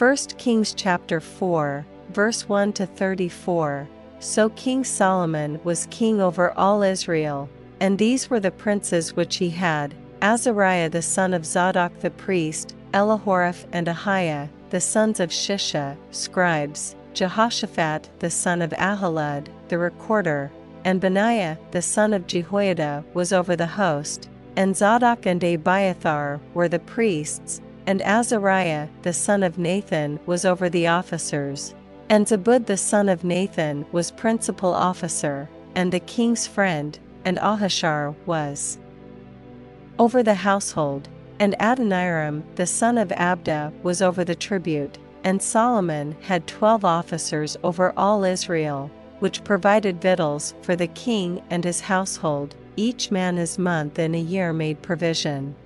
1 Kings chapter 4, verse 1 to 34. So King Solomon was king over all Israel, and these were the princes which he had Azariah the son of Zadok the priest, Elihoreph and Ahiah, the sons of Shisha, scribes, Jehoshaphat the son of Ahilud, the recorder, and Benaiah the son of Jehoiada was over the host, and Zadok and Abiathar were the priests, and Azariah the son of Nathan was over the officers, and Zabud the son of Nathan was principal officer, and the king's friend, and Ahishar was. Over the household, and Adoniram the son of Abda was over the tribute, and Solomon had twelve officers over all Israel, which provided victuals for the king and his household, each man his month in a year made provision.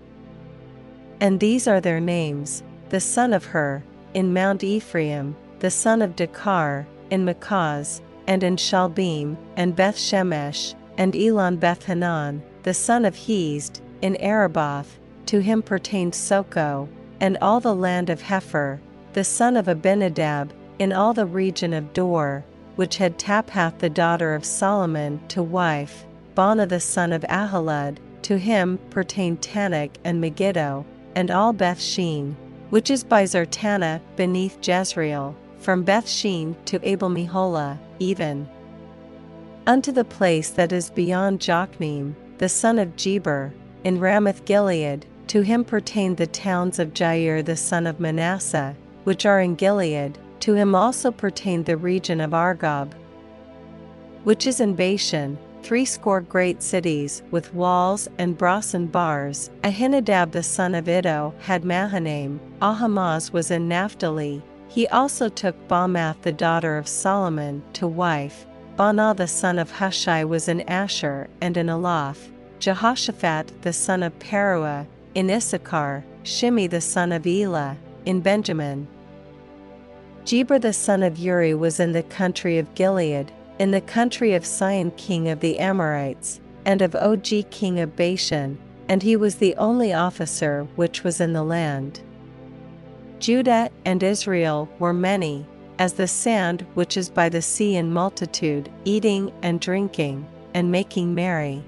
And these are their names the son of Hur, in Mount Ephraim, the son of Dekar, in Makaz, and in Shaalbim, and Beth Shemesh, and Elon Bethhanan, the son of Hesed, in Aruboth, to him pertained Sochoh, and all the land of Hepher, the son of Abinadab, in all the region of Dor, which had Taphath the daughter of Solomon to wife, Baana the son of Ahilud, to him pertained Taanach and Megiddo, and all Beth Shean, which is by Zartanah beneath Jezreel, from Beth Shean to Abel Meholah, even. Unto the place that is beyond Jokneam, the son of Geber, in Ramoth Gilead, to him pertained the towns of Jair the son of Manasseh, which are in Gilead, to him also pertained the region of Argob, which is in Bashan, threescore great cities with walls and brass and bars. Ahinadab the son of Iddo had Mahanaim, Ahimaaz was in Naphtali. He also took Basmath the daughter of Solomon to wife. Baanah the son of Hushai was in Asher and in Elath. Jehoshaphat the son of Paruah in Issachar. Shimei the son of Elah in Benjamin. Geber the son of Uri was in the country of Gilead, in the country of Sihon king of the Amorites, and of Og king of Bashan, and he was the only officer which was in the land. Judah and Israel were many, as the sand which is by the sea in multitude, eating and drinking, and making merry.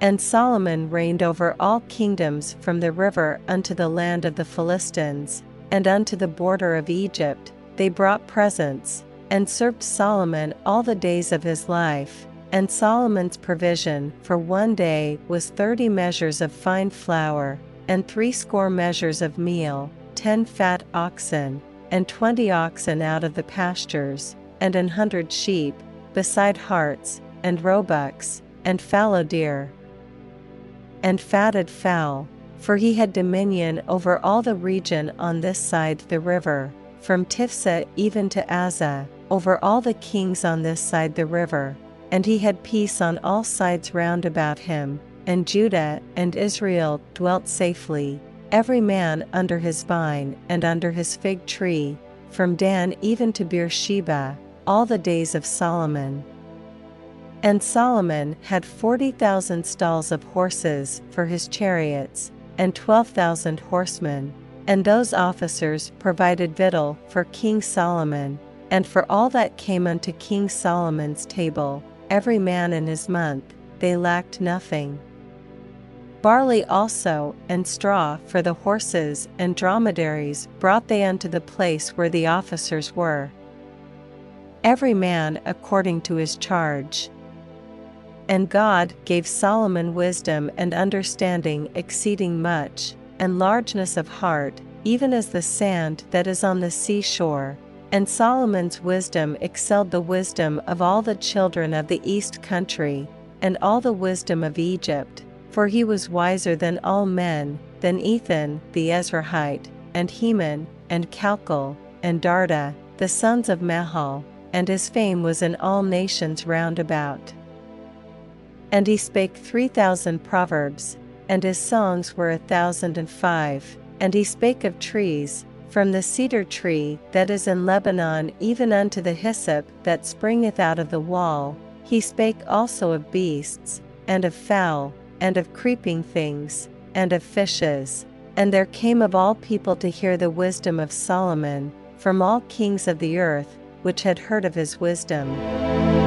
And Solomon reigned over all kingdoms from the river unto the land of the Philistines, and unto the border of Egypt, they brought presents, and served Solomon all the days of his life. And Solomon's provision for one day was thirty measures of fine flour, and threescore measures of meal, ten fat oxen, and twenty oxen out of the pastures, and an hundred sheep, beside harts, and roebucks, and fallow deer, and fatted fowl for he had dominion over all the region on this side the river, from Tiphsah even to Azzah, over all the kings on this side the river, and he had peace on all sides round about him, and Judah and Israel dwelt safely, every man under his vine and under his fig tree, from Dan even to Beersheba, all the days of Solomon. And Solomon had forty thousand stalls of horses for his chariots, and twelve thousand horsemen, and those officers provided victual for King Solomon, and for all that came unto King Solomon's table, every man in his month, they lacked nothing. Barley also and straw for the horses and dromedaries brought they unto the place where the officers were. Every man according to his charge. And God gave Solomon wisdom and understanding exceeding much, and largeness of heart, even as the sand that is on the seashore. And Solomon's wisdom excelled the wisdom of all the children of the east country, and all the wisdom of Egypt, for he was wiser than all men, than Ethan the Ezrahite, and Heman, and Chalcol, and Darda, the sons of Mahol, and his fame was in all nations round about. And he spake three thousand proverbs, and his songs were a thousand and five. And he spake of trees, from the cedar tree that is in Lebanon even unto the hyssop that springeth out of the wall. He spake also of beasts, and of fowl, and of creeping things, and of fishes, And there came of all people to hear the wisdom of Solomon, from all kings of the earth, which had heard of his wisdom.